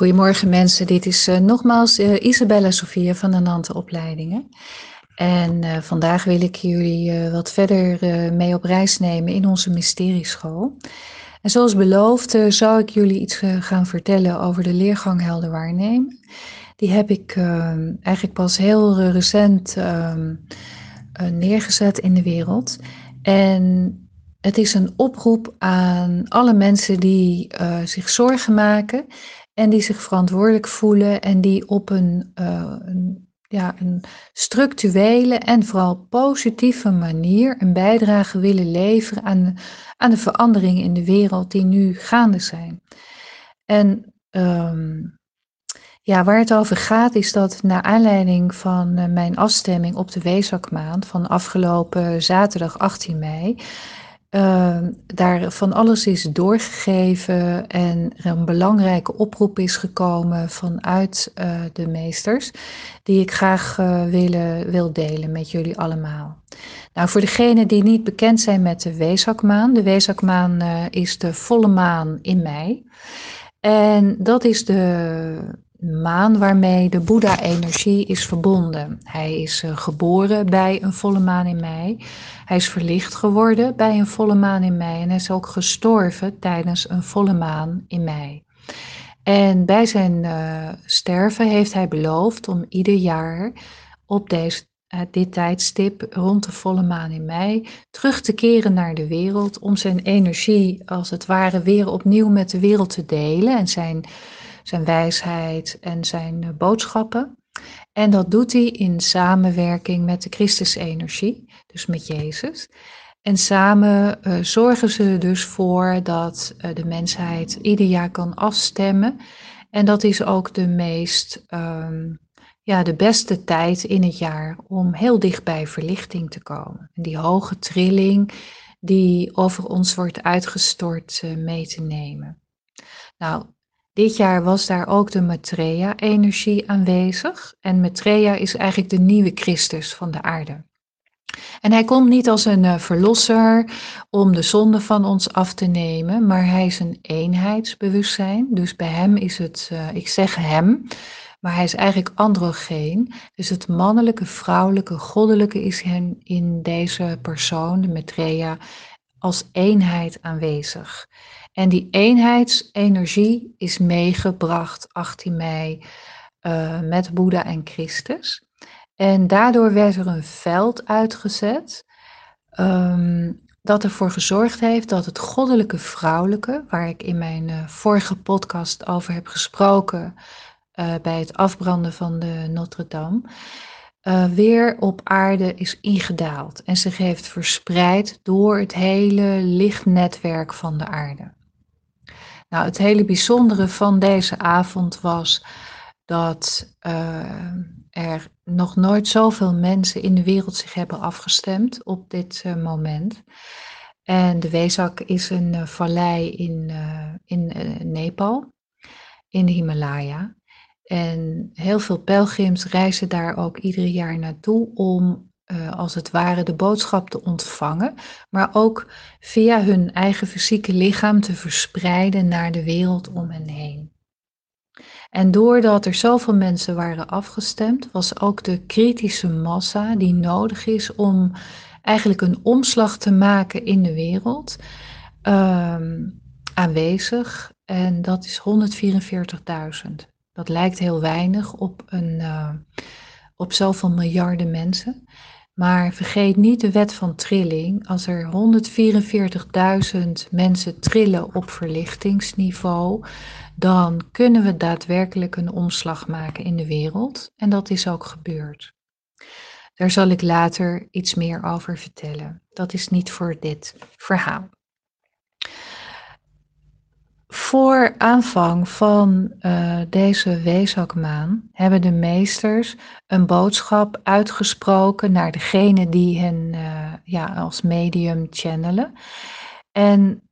Goedemorgen mensen, dit is uh, nogmaals uh, Isabella Sofia van de Nante Opleidingen. En uh, vandaag wil ik jullie wat verder mee op reis nemen in onze mysterieschool. En zoals beloofd zou ik jullie iets gaan vertellen over de leergang helder waarnemen. Die heb ik eigenlijk pas heel recent ehm, neergezet in de wereld. En het is een oproep aan alle mensen die zich zorgen maken en die zich verantwoordelijk voelen en die op een, uh, een, ja, een structurele en vooral positieve manier een bijdrage willen leveren aan, aan de veranderingen in de wereld die nu gaande zijn. En um, ja, waar het over gaat is dat naar aanleiding van uh, mijn afstemming op de Weesakmaand van afgelopen zaterdag 18 mei uh, daar van alles is doorgegeven en een belangrijke oproep is gekomen vanuit uh, de meesters, die ik graag uh, willen, wil delen met jullie allemaal. Nou, voor degenen die niet bekend zijn met de Weesakmaan, de Weesakmaan uh, is de volle maan in mei. En dat is de maan waarmee de Boeddha-energie is verbonden. Hij is uh, geboren bij een volle maan in mei. Hij is verlicht geworden bij een volle maan in mei. En hij is ook gestorven tijdens een volle maan in mei. En bij zijn uh, sterven heeft hij beloofd om ieder jaar op deze, uh, dit tijdstip rond de volle maan in mei terug te keren naar de wereld. Om zijn energie als het ware weer opnieuw met de wereld te delen. En zijn zijn wijsheid en zijn eh, boodschappen. En dat doet hij in samenwerking met de Christusenergie, dus met Jezus. En samen uh, zorgen ze dus voor dat uh, de mensheid ieder jaar kan afstemmen. En dat is ook de meest, um, ja, de beste tijd in het jaar om heel dicht bij verlichting te komen. En die hoge trilling die over ons wordt uitgestort mee te nemen. Nou, dit jaar was daar ook de Maitreya-energie aanwezig. En Maitreya is eigenlijk de nieuwe Christus van de aarde. En hij komt niet als een uh, verlosser om de zonde van ons af te nemen, maar hij is een eenheidsbewustzijn. Dus bij hem is het, uh, ik zeg hem, maar hij is eigenlijk androgeen. Dus het mannelijke, vrouwelijke, goddelijke is hem in deze persoon, de Maitreya, als eenheid aanwezig. En die eenheidsenergie is meegebracht 18 mei uh, met Boeddha en Christus. En daardoor werd er een veld uitgezet um, dat ervoor gezorgd heeft dat het goddelijke vrouwelijke, waar ik in mijn uh, vorige podcast over heb gesproken uh, bij het afbranden van de Notre Dame, weer op aarde is ingedaald en zich heeft verspreid door het hele lichtnetwerk van de aarde. Nou, het hele bijzondere van deze avond was dat uh, er nog nooit zoveel mensen in de wereld zich hebben afgestemd op dit uh, moment. En de Wesak is een uh, vallei in, in Nepal, in de Himalaya. En heel veel pelgrims reizen daar ook ieder jaar naartoe om uh, als het ware de boodschap te ontvangen, maar ook via hun eigen fysieke lichaam te verspreiden naar de wereld om hen heen. En doordat er zoveel mensen waren afgestemd, was ook de kritische massa die nodig is om eigenlijk een omslag te maken in de wereld uh, aanwezig. En dat is 144.000. Dat lijkt heel weinig op, een, uh, op zoveel miljarden mensen. Maar vergeet niet de wet van trilling. Als er 144.000 mensen trillen op verlichtingsniveau, dan kunnen we daadwerkelijk een omslag maken in de wereld. En dat is ook gebeurd. Daar zal ik later iets meer over vertellen. Dat is niet voor dit verhaal voor aanvang van uh, deze weeshokmaan hebben de meesters een boodschap uitgesproken naar degene die hen uh, ja, als medium channelen. En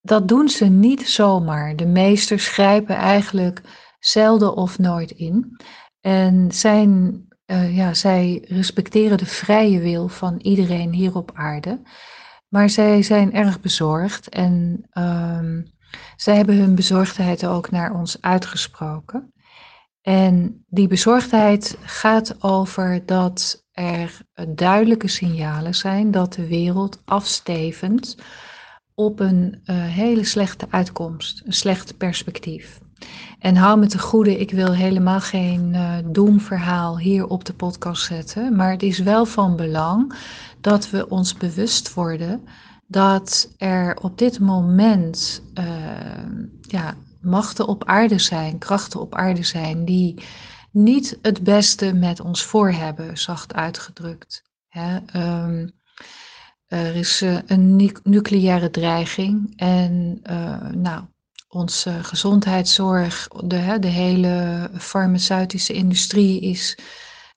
dat doen ze niet zomaar. De meesters grijpen eigenlijk zelden of nooit in. En zijn, uh, ja, zij respecteren de vrije wil van iedereen hier op aarde. Maar zij zijn erg bezorgd en um, Zij hebben hun bezorgdheid ook naar ons uitgesproken. En die bezorgdheid gaat over dat er duidelijke signalen zijn dat de wereld afstevend op een uh, hele slechte uitkomst, een slecht perspectief. En hou me te goede, ik wil helemaal geen uh, doemverhaal hier op de podcast zetten, maar het is wel van belang dat we ons bewust worden dat er op dit moment uh, ja, machten op aarde zijn, krachten op aarde zijn, die niet het beste met ons voor hebben, zacht uitgedrukt. Hè? Um, er is uh, een nucleaire dreiging en uh, nou, onze gezondheidszorg, de, de hele farmaceutische industrie is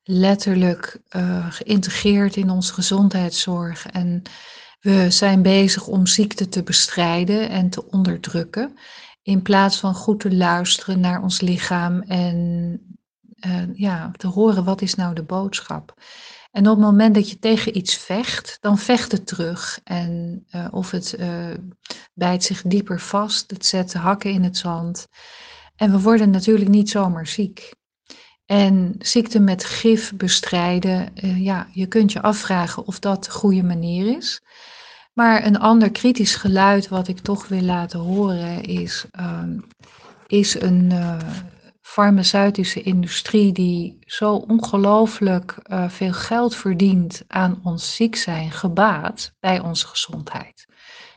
letterlijk geïntegreerd in onze gezondheidszorg. En we zijn bezig om ziekte te bestrijden en te onderdrukken. In plaats van goed te luisteren naar ons lichaam en uh, ja, te horen wat is nou de boodschap. En op het moment dat je tegen iets vecht, dan vecht het terug. En uh, of het uh, bijt zich dieper vast, het zet hakken in het zand. En we worden natuurlijk niet zomaar ziek. En ziekte met gif bestrijden, uh, ja, je kunt je afvragen of dat de goede manier is. Maar een ander kritisch geluid wat ik toch wil laten horen is, ehm, is een uh, farmaceutische industrie die zo ongelooflijk uh, veel geld verdient aan ons ziek zijn gebaat bij onze gezondheid.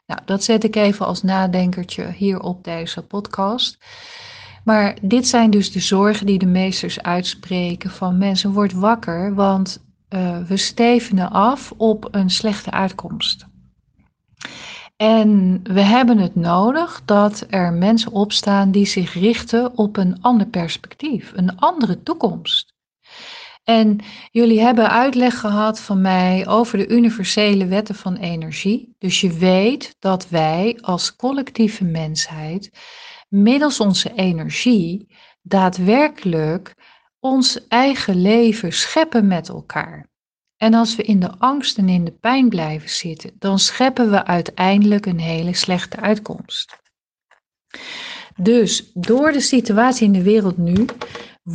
Nou, dat zet ik even als nadenkertje hier op deze podcast. Maar dit zijn dus de zorgen die de meesters uitspreken van mensen, word wakker, want uh, we stevenen af op een slechte uitkomst. En we hebben het nodig dat er mensen opstaan die zich richten op een ander perspectief, een andere toekomst. En jullie hebben uitleg gehad van mij over de universele wetten van energie. Dus je weet dat wij als collectieve mensheid middels onze energie daadwerkelijk ons eigen leven scheppen met elkaar. En als we in de angst en in de pijn blijven zitten, dan scheppen we uiteindelijk een hele slechte uitkomst. Dus door de situatie in de wereld nu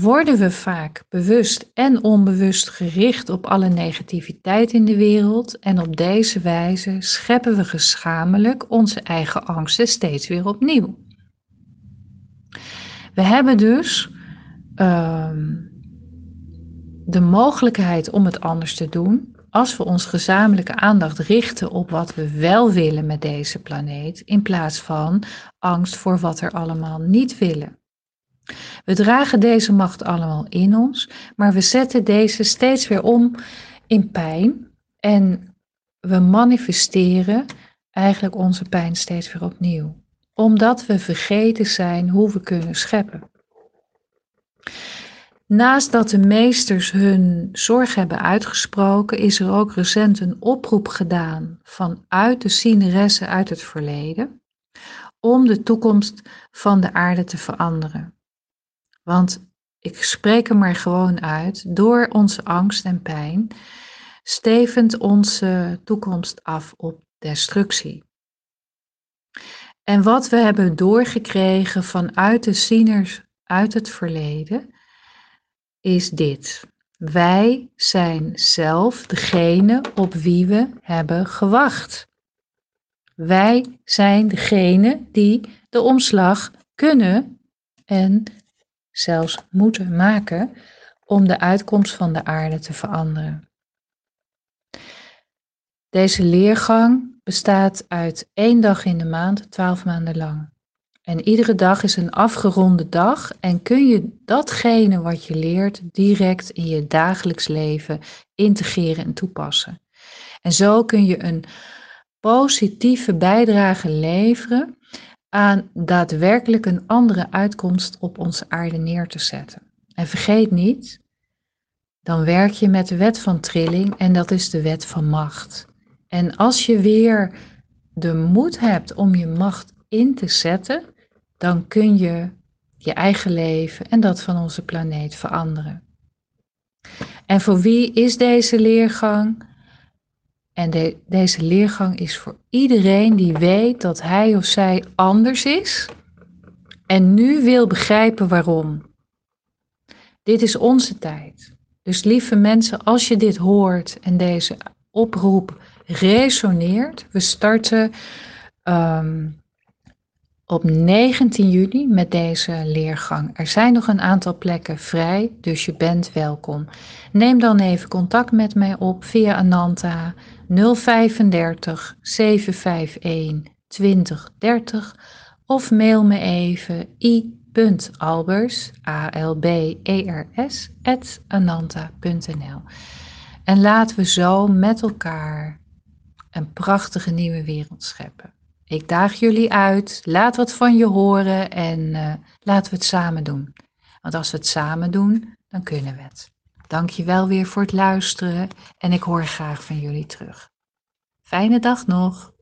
worden we vaak bewust en onbewust gericht op alle negativiteit in de wereld en op deze wijze scheppen we geschamelijk onze eigen angsten steeds weer opnieuw. We hebben dus uh, de mogelijkheid om het anders te doen als we ons gezamenlijke aandacht richten op wat we wel willen met deze planeet, in plaats van angst voor wat er allemaal niet willen. We dragen deze macht allemaal in ons, maar we zetten deze steeds weer om in pijn en we manifesteren eigenlijk onze pijn steeds weer opnieuw, omdat we vergeten zijn hoe we kunnen scheppen. Naast dat de meesters hun zorg hebben uitgesproken, is er ook recent een oproep gedaan vanuit de zieneressen uit het verleden om de toekomst van de aarde te veranderen. Want ik spreek er maar gewoon uit, door onze angst en pijn stevend onze toekomst af op destructie. En wat we hebben doorgekregen vanuit de zieners uit het verleden, is dit. Wij zijn zelf degene op wie we hebben gewacht. Wij zijn degene die de omslag kunnen en zelfs moeten maken om de uitkomst van de aarde te veranderen. Deze leergang bestaat uit één dag in de maand, twaalf maanden lang. En iedere dag is een afgeronde dag en kun je datgene wat je leert direct in je dagelijks leven integreren en toepassen. En zo kun je een positieve bijdrage leveren aan daadwerkelijk een andere uitkomst op onze aarde neer te zetten. En vergeet niet, dan werk je met de wet van trilling en dat is de wet van macht. En als je weer de moed hebt om je macht in te zetten, dan kun je je eigen leven en dat van onze planeet veranderen. En voor wie is deze leergang? En de, deze leergang is voor iedereen die weet dat hij of zij anders is en nu wil begrijpen waarom. Dit is onze tijd. Dus lieve mensen, als je dit hoort en deze oproep resoneert, we starten ehm, op 19 juli met deze leergang. Er zijn nog een aantal plekken vrij, dus je bent welkom. Neem dan even contact met mij op via Ananta 035 751 2030 of mail me even i.albers, A-L-B-E-R-S, at ananta.nl. En laten we zo met elkaar een prachtige nieuwe wereld scheppen. Ik daag jullie uit, laat wat van je horen en uh, laten we het samen doen. Want als we het samen doen, dan kunnen we het. Dank je wel weer voor het luisteren en ik hoor graag van jullie terug. Fijne dag nog.